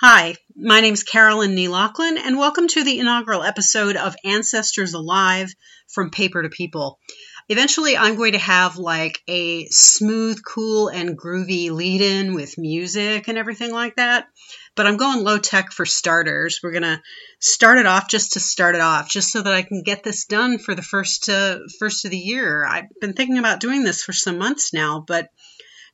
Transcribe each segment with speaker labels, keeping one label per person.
Speaker 1: Hi, my name is Carolyn Nee Lachlan, and welcome to the inaugural episode of Ancestors Alive from Paper to People. Eventually, I'm going to have like a smooth, cool, and groovy lead in with music and everything like that. But I'm going low tech for starters. We're going to start it off just to start it off, just so that I can get this done for the first, uh, first of the year. I've been thinking about doing this for some months now, but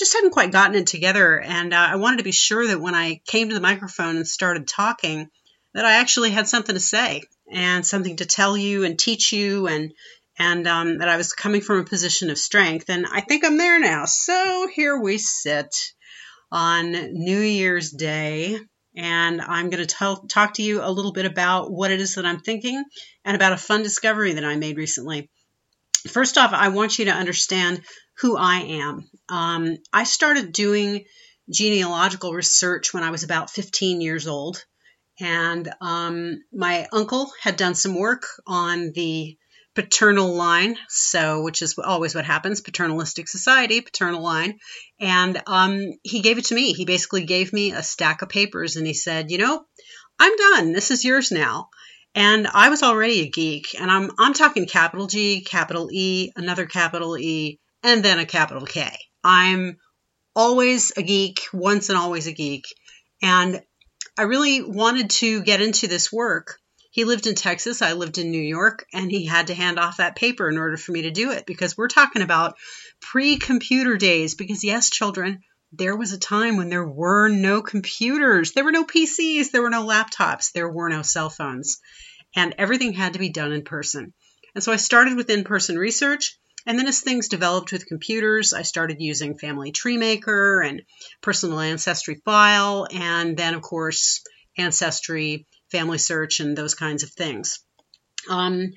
Speaker 1: just hadn't quite gotten it together. And uh, I wanted to be sure that when I came to the microphone and started talking, that I actually had something to say and something to tell you and teach you and and um, that I was coming from a position of strength. And I think I'm there now. So here we sit on New Year's Day. And I'm going to talk to you a little bit about what it is that I'm thinking and about a fun discovery that I made recently. First off, I want you to understand who I am. Um, I started doing genealogical research when I was about 15 years old. And um, my uncle had done some work on the paternal line, so which is always what happens paternalistic society, paternal line. And um, he gave it to me. He basically gave me a stack of papers and he said, You know, I'm done. This is yours now. And I was already a geek, and I'm I'm talking capital G, capital E, another capital E, and then a capital K. I'm always a geek, once and always a geek. And I really wanted to get into this work. He lived in Texas, I lived in New York, and he had to hand off that paper in order for me to do it because we're talking about pre computer days. Because, yes, children, there was a time when there were no computers, there were no PCs, there were no laptops, there were no cell phones, and everything had to be done in person. And so I started with in person research. And then as things developed with computers, I started using Family Tree Maker and Personal Ancestry File, and then, of course, Ancestry, Family Search, and those kinds of things. Um,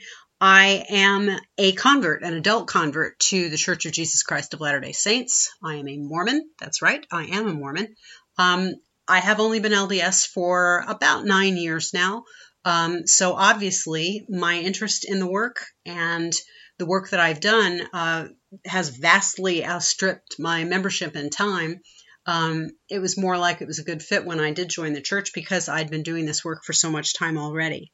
Speaker 1: I am a convert, an adult convert to the Church of Jesus Christ of Latter day Saints. I am a Mormon. That's right, I am a Mormon. Um, I have only been LDS for about nine years now. Um, so obviously, my interest in the work and the work that I've done uh, has vastly outstripped my membership in time. Um, it was more like it was a good fit when I did join the church because I'd been doing this work for so much time already.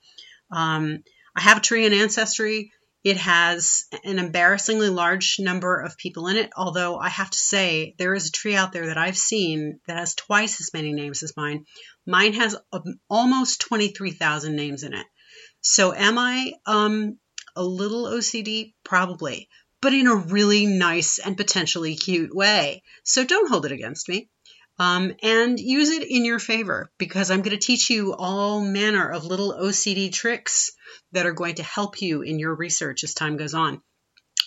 Speaker 1: Um, I have a tree in Ancestry. It has an embarrassingly large number of people in it, although I have to say there is a tree out there that I've seen that has twice as many names as mine. Mine has almost 23,000 names in it. So am I um, a little OCD? Probably, but in a really nice and potentially cute way. So don't hold it against me. Um, and use it in your favor because I'm going to teach you all manner of little OCD tricks that are going to help you in your research as time goes on.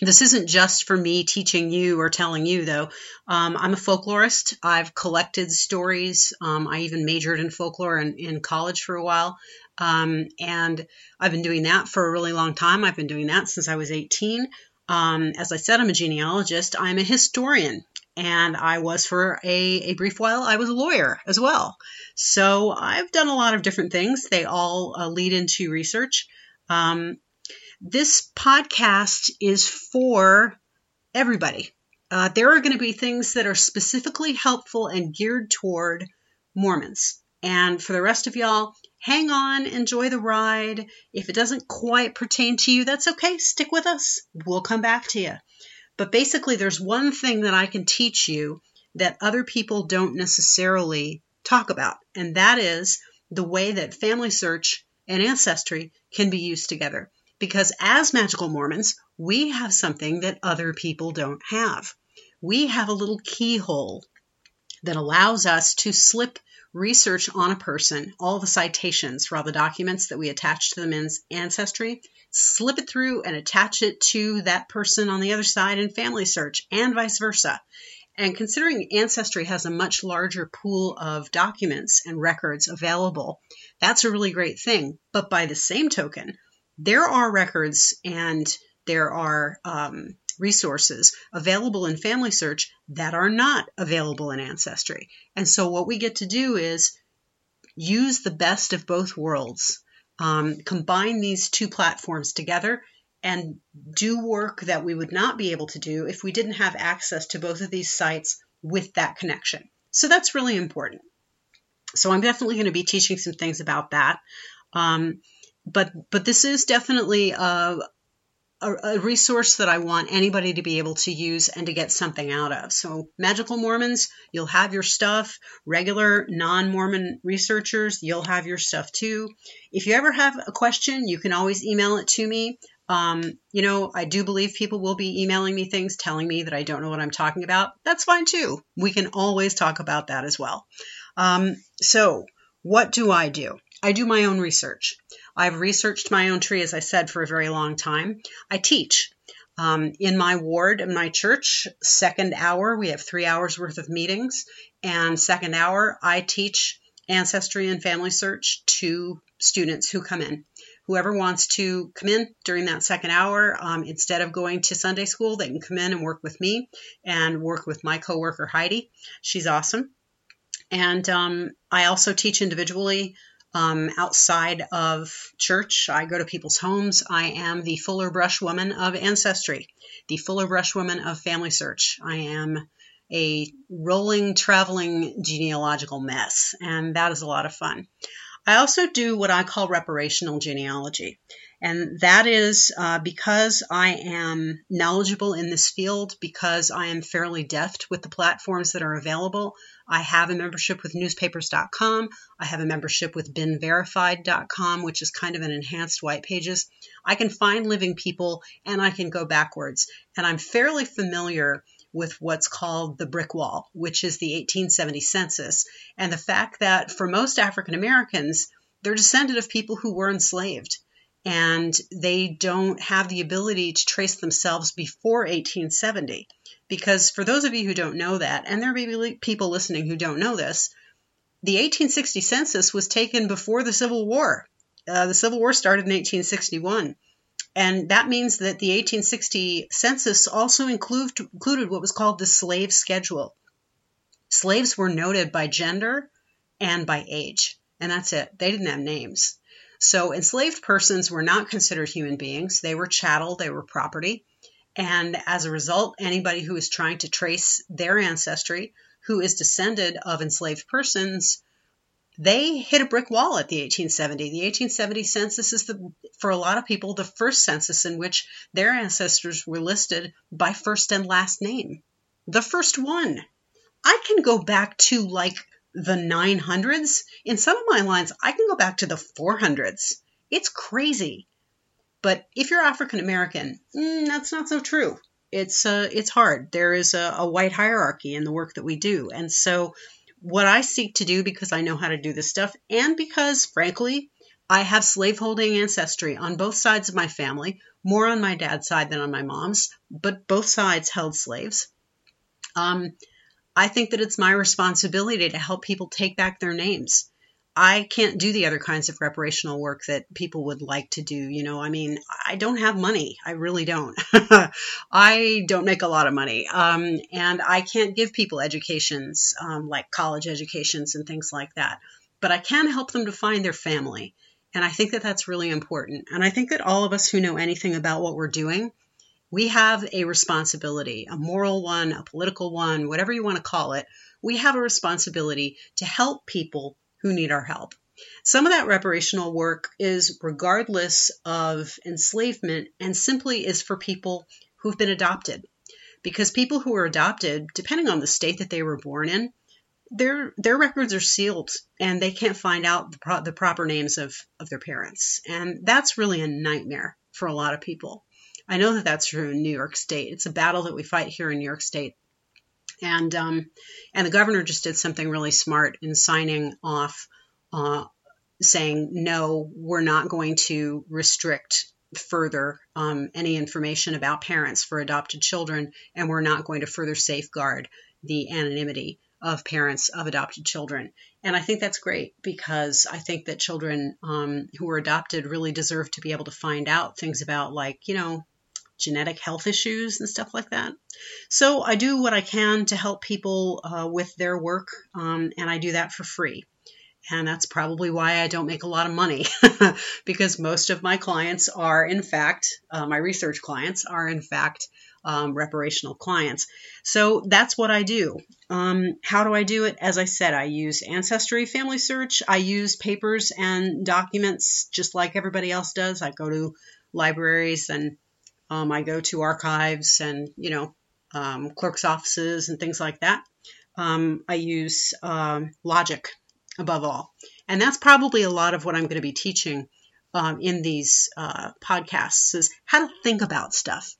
Speaker 1: This isn't just for me teaching you or telling you, though. Um, I'm a folklorist. I've collected stories. Um, I even majored in folklore in, in college for a while. Um, and I've been doing that for a really long time. I've been doing that since I was 18. Um, as I said, I'm a genealogist. I'm a historian. And I was for a, a brief while, I was a lawyer as well. So I've done a lot of different things. They all uh, lead into research. Um, this podcast is for everybody. Uh, there are going to be things that are specifically helpful and geared toward Mormons. And for the rest of y'all, hang on, enjoy the ride. If it doesn't quite pertain to you, that's okay. Stick with us. We'll come back to you. But basically, there's one thing that I can teach you that other people don't necessarily talk about, and that is the way that family search and ancestry can be used together. Because as magical Mormons, we have something that other people don't have. We have a little keyhole that allows us to slip research on a person, all the citations for all the documents that we attach to the in Ancestry, slip it through and attach it to that person on the other side in Family Search, and vice versa. And considering Ancestry has a much larger pool of documents and records available, that's a really great thing. But by the same token, there are records and there are um, resources available in Family Search that are not available in Ancestry. And so, what we get to do is use the best of both worlds, um, combine these two platforms together, and do work that we would not be able to do if we didn't have access to both of these sites with that connection. So, that's really important. So I'm definitely going to be teaching some things about that. Um, but but this is definitely a, a, a, resource that I want anybody to be able to use and to get something out of. So, Magical Mormons, you'll have your stuff. Regular non Mormon researchers, you'll have your stuff too. If you ever have a question, you can always email it to me. Um, you know, I do believe people will be emailing me things telling me that I don't know what I'm talking about. That's fine too. We can always talk about that as well. Um, so, what do I do? I do my own research. I've researched my own tree, as I said, for a very long time. I teach. Um, in my ward, in my church, second hour, we have three hours worth of meetings. And second hour, I teach ancestry and family search to students who come in. Whoever wants to come in during that second hour, um, instead of going to Sunday school, they can come in and work with me and work with my coworker Heidi. She's awesome. And um, I also teach individually um, outside of church. I go to people's homes. I am the Fuller Brush woman of Ancestry, the Fuller Brush woman of Family Search. I am a rolling, traveling genealogical mess, and that is a lot of fun. I also do what I call reparational genealogy. And that is uh, because I am knowledgeable in this field, because I am fairly deft with the platforms that are available. I have a membership with newspapers.com. I have a membership with beenverified.com, which is kind of an enhanced white pages. I can find living people and I can go backwards. And I'm fairly familiar with what's called the brick wall, which is the 1870 census, and the fact that for most African Americans, they're descended of people who were enslaved and they don't have the ability to trace themselves before 1870. Because for those of you who don't know that, and there may be people listening who don't know this, the 1860 census was taken before the Civil War. Uh, the Civil War started in 1861. And that means that the 1860 census also include, included what was called the slave schedule. Slaves were noted by gender and by age, and that's it. They didn't have names. So enslaved persons were not considered human beings. They were chattel, they were property. And as a result, anybody who is trying to trace their ancestry, who is descended of enslaved persons, they hit a brick wall at the 1870. The 1870 census is the, for a lot of people, the first census in which their ancestors were listed by first and last name. The first one. I can go back to like the 900s. In some of my lines, I can go back to the 400s. It's crazy. But if you're African American, mm, that's not so true. It's uh, it's hard. There is a, a white hierarchy in the work that we do, and so what I seek to do because I know how to do this stuff, and because frankly, I have slaveholding ancestry on both sides of my family, more on my dad's side than on my mom's, but both sides held slaves. Um, I think that it's my responsibility to help people take back their names. I can't do the other kinds of reparational work that people would like to do. You know, I mean, I don't have money. I really don't. I don't make a lot of money. Um, and I can't give people educations, um, like college educations and things like that. But I can help them to find their family. And I think that that's really important. And I think that all of us who know anything about what we're doing we have a responsibility, a moral one, a political one, whatever you want to call it. We have a responsibility to help people who need our help. Some of that reparational work is regardless of enslavement and simply is for people who've been adopted. Because people who are adopted, depending on the state that they were born in, their their records are sealed and they can't find out the, pro- the proper names of, of their parents. And that's really a nightmare for a lot of people. I know that that's true in New York State. It's a battle that we fight here in New York State. And um, and the governor just did something really smart in signing off, uh, saying no, we're not going to restrict further um, any information about parents for adopted children, and we're not going to further safeguard the anonymity of parents of adopted children. And I think that's great because I think that children um, who are adopted really deserve to be able to find out things about, like, you know, genetic health issues and stuff like that. So I do what I can to help people uh, with their work, um, and I do that for free. And that's probably why I don't make a lot of money because most of my clients are, in fact, uh, my research clients are, in fact, um, reparational clients. So that's what I do. Um, how do I do it? As I said, I use Ancestry Family Search. I use papers and documents just like everybody else does. I go to libraries and um, I go to archives and, you know, um, clerk's offices and things like that. Um, I use um, logic above all. And that's probably a lot of what I'm going to be teaching um, in these uh, podcasts is how to think about stuff.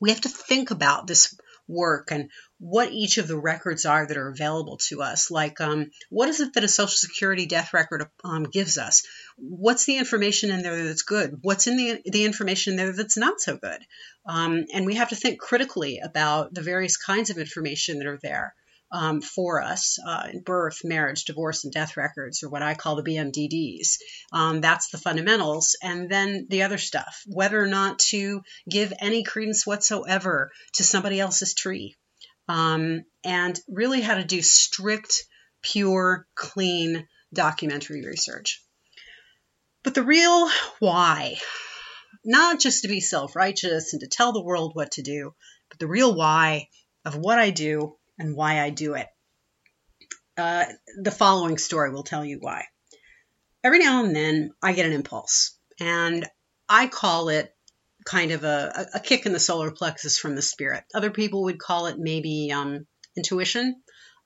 Speaker 1: We have to think about this work and what each of the records are that are available to us. Like, um, what is it that a Social Security death record um, gives us? What's the information in there that's good? What's in the, the information in there that's not so good? Um, and we have to think critically about the various kinds of information that are there um, for us uh, birth, marriage, divorce, and death records, or what I call the BMDDs. Um, that's the fundamentals. And then the other stuff, whether or not to give any credence whatsoever to somebody else's tree. Um, and really how to do strict, pure, clean documentary research. But the real why, not just to be self righteous and to tell the world what to do, but the real why of what I do and why I do it. Uh, the following story will tell you why. Every now and then, I get an impulse, and I call it kind of a, a kick in the solar plexus from the spirit. Other people would call it maybe um, intuition,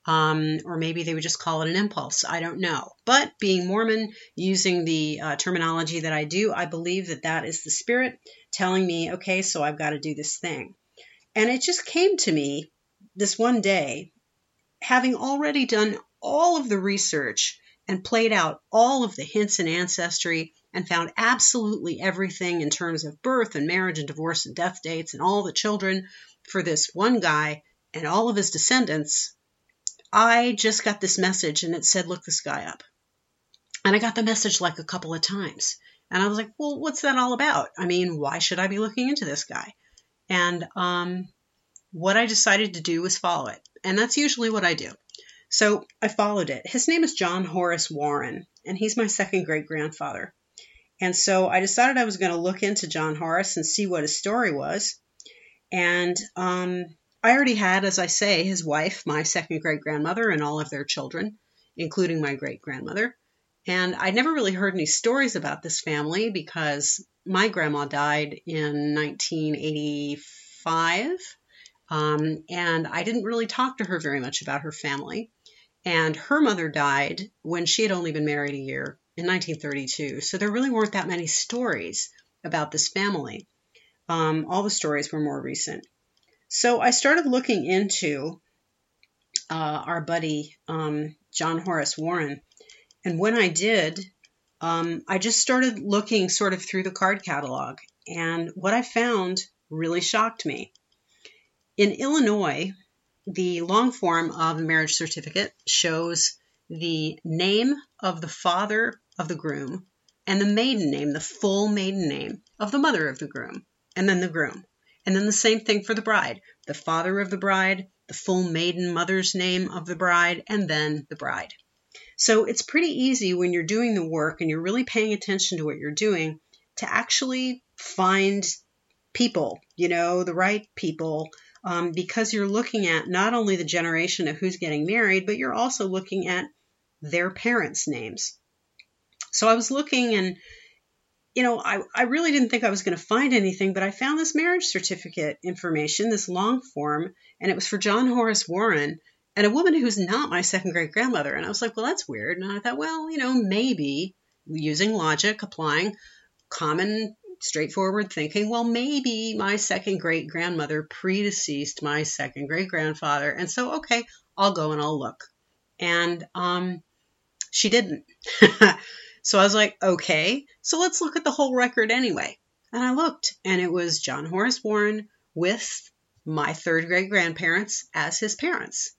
Speaker 1: um, or maybe they would just call it an impulse. I don't know. But being Mormon, using the uh, terminology that I do, I believe that that is the spirit telling me, okay, so I've got to do this thing. And it just came to me this one day, having already done all of the research and played out all of the hints in ancestry and found absolutely everything in terms of birth and marriage and divorce and death dates and all the children for this one guy and all of his descendants, I just got this message and it said, Look this guy up. And I got the message like a couple of times. And I was like, Well, what's that all about? I mean, why should I be looking into this guy? And um, what I decided to do was follow it. And that's usually what I do. So I followed it. His name is John Horace Warren, and he's my second great grandfather. And so I decided I was going to look into John Horace and see what his story was. And um, I already had, as I say, his wife, my second great grandmother, and all of their children, including my great grandmother. And I never really heard any stories about this family because my grandma died in 1985 um, and I didn't really talk to her very much about her family. And her mother died when she had only been married a year in 1932. So there really weren't that many stories about this family. Um, all the stories were more recent. So I started looking into uh, our buddy um, John Horace Warren. And when I did, um, I just started looking sort of through the card catalog. And what I found really shocked me. In Illinois, the long form of a marriage certificate shows the name of the father of the groom and the maiden name, the full maiden name of the mother of the groom, and then the groom. And then the same thing for the bride the father of the bride, the full maiden mother's name of the bride, and then the bride. So it's pretty easy when you're doing the work and you're really paying attention to what you're doing to actually find people, you know, the right people um, because you're looking at not only the generation of who's getting married, but you're also looking at their parents' names. So I was looking and you know, I, I really didn't think I was going to find anything, but I found this marriage certificate information, this long form, and it was for John Horace Warren and a woman who's not my second great grandmother. And I was like, well, that's weird. And I thought, well, you know, maybe using logic, applying common straightforward thinking, well, maybe my second great grandmother predeceased my second great grandfather. And so, okay, I'll go and I'll look. And um, she didn't. so I was like, okay, so let's look at the whole record anyway. And I looked, and it was John Horace Warren with my third great grandparents as his parents.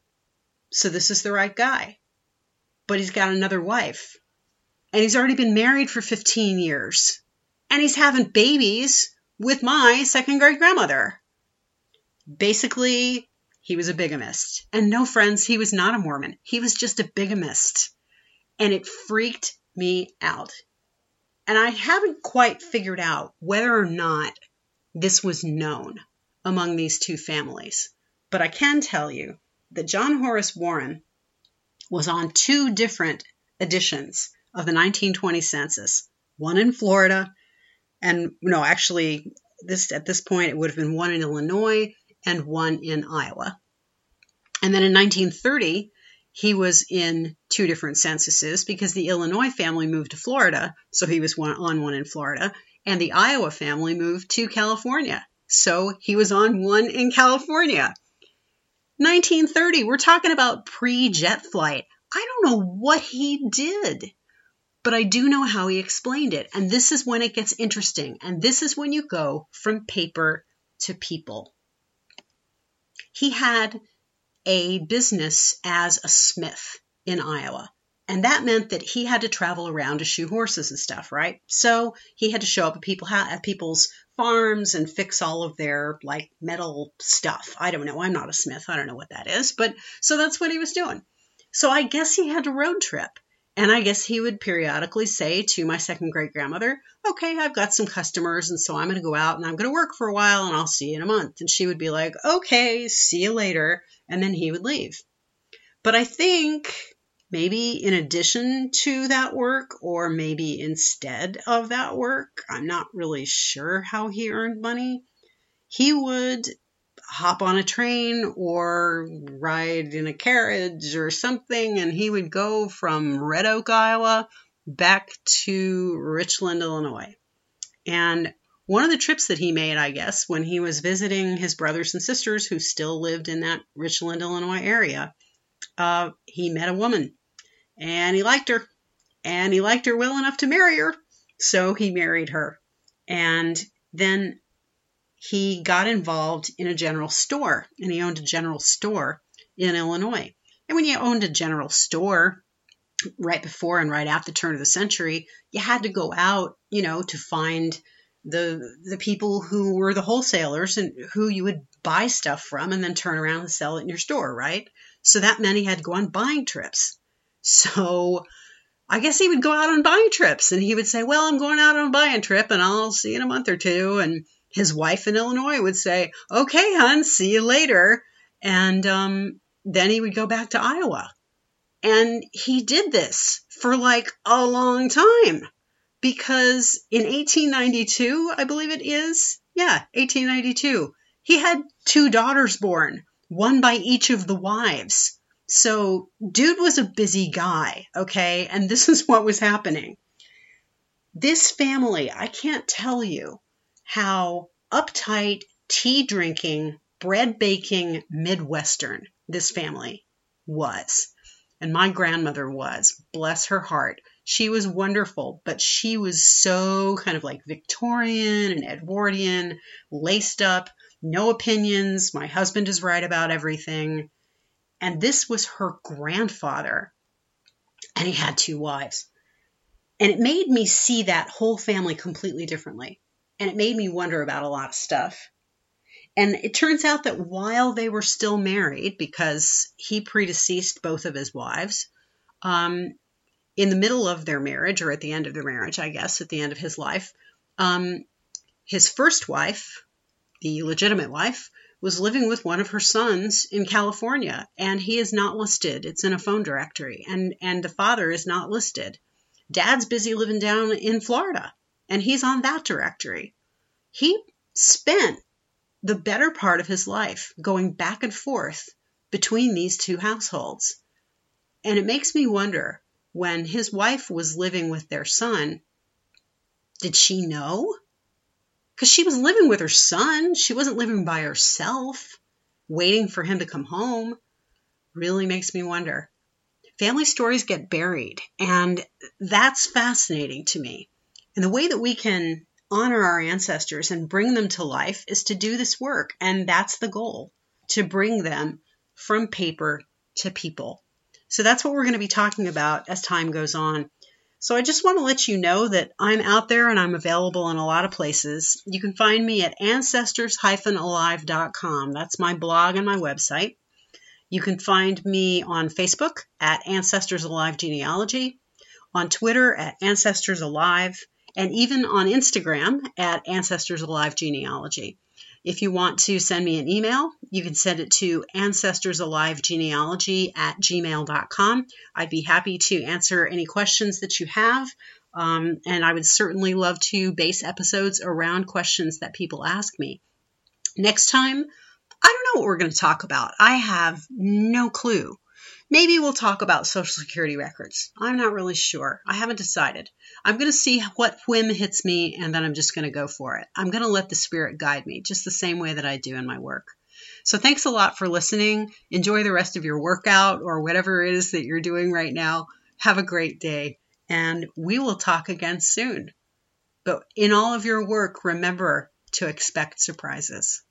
Speaker 1: So this is the right guy. But he's got another wife. And he's already been married for 15 years and he's having babies with my second great grandmother. Basically, he was a bigamist. And no, friends, he was not a Mormon. He was just a bigamist. And it freaked me out. And I haven't quite figured out whether or not this was known. among these two families. But I can tell you that John Horace Warren was on two different editions of the 1920 census, one in Florida, and no, actually, this at this point it would have been one in Illinois and one in Iowa. And then in 1930, he was in two different censuses because the Illinois family moved to Florida, so he was one, on one in Florida, and the Iowa family moved to California, so he was on one in California. 1930, we're talking about pre jet flight. I don't know what he did, but I do know how he explained it. And this is when it gets interesting. And this is when you go from paper to people. He had a business as a smith in Iowa. And that meant that he had to travel around to shoe horses and stuff, right? So he had to show up at people at people's farms and fix all of their like metal stuff. I don't know. I'm not a smith. I don't know what that is, but so that's what he was doing. So I guess he had a road trip. And I guess he would periodically say to my second great grandmother, Okay, I've got some customers, and so I'm going to go out and I'm going to work for a while and I'll see you in a month. And she would be like, Okay, see you later. And then he would leave. But I think maybe in addition to that work or maybe instead of that work. I'm not really sure how he earned money. He would hop on a train or ride in a carriage or something, and he would go from Red Oak, Iowa, back to Richland, Illinois. And one of the trips that he made, I guess, when he was visiting his brothers and sisters who still lived in that Richland, Illinois area, uh, he met a woman and he liked her and he liked her well enough to marry her. So he married her. And then he got involved in a general store and he owned a general store in Illinois. And when you owned a general store right before and right after the turn of the century, you had to go out, you know, to find the the people who were the wholesalers and who you would buy stuff from and then turn around and sell it in your store, right? So that meant he had to go on buying trips. So I guess he would go out on buying trips and he would say, Well, I'm going out on a buying trip and I'll see you in a month or two. And his wife in Illinois would say, Okay, hon, see you later. And um, then he would go back to Iowa. And he did this for like a long time because in 1892, I believe it is, yeah, 1892, he had two daughters born, one by each of the wives. So, dude was a busy guy, okay? And this is what was happening. This family, I can't tell you how uptight, tea drinking, bread baking Midwestern this family was. And my grandmother was, bless her heart. She was wonderful, but she was so kind of like Victorian and Edwardian, laced up, no opinions. My husband is right about everything. And this was her grandfather. And he had two wives. And it made me see that whole family completely differently. And it made me wonder about a lot of stuff. And it turns out that while they were still married, because he predeceased both of his wives, um, in the middle of their marriage, or at the end of their marriage, I guess, at the end of his life, um, his first wife, the legitimate wife, was living with one of her sons in California and he is not listed. It's in a phone directory and and the father is not listed. Dad's busy living down in Florida and he's on that directory. He spent the better part of his life going back and forth between these two households. And it makes me wonder when his wife was living with their son, did she know? because she was living with her son. She wasn't living by herself, waiting for him to come home. Really makes me wonder. Family stories get buried, and that's fascinating to me. And the way that we can honor our ancestors and bring them to life is to do this work. And that's the goal to bring them from paper to people. So that's what we're going to be talking about as time goes on. So I just want to let you know that I'm out there and I'm available in a lot of places. You can find me at ancestors-alive.com. That's my blog and my website. You can find me on Facebook at Ancestors Alive Genealogy, on Twitter at Ancestors Alive, and even on Instagram at Ancestors Alive Genealogy. If you want to send me an email, you can send it to ancestorsalivegenealogy at gmail.com. I'd be happy to answer any questions that you have. Um, and I would certainly love to base episodes around questions that people ask me. Next time, I don't know what we're going to talk about. I have no clue. Maybe we'll talk about Social Security records. I'm not really sure. I haven't decided. I'm going to see what whim hits me and then I'm just going to go for it. I'm going to let the spirit guide me just the same way that I do in my work. So thanks a lot for listening. Enjoy the rest of your workout or whatever it is that you're doing right now. Have a great day and we will talk again soon. But in all of your work, remember to expect surprises.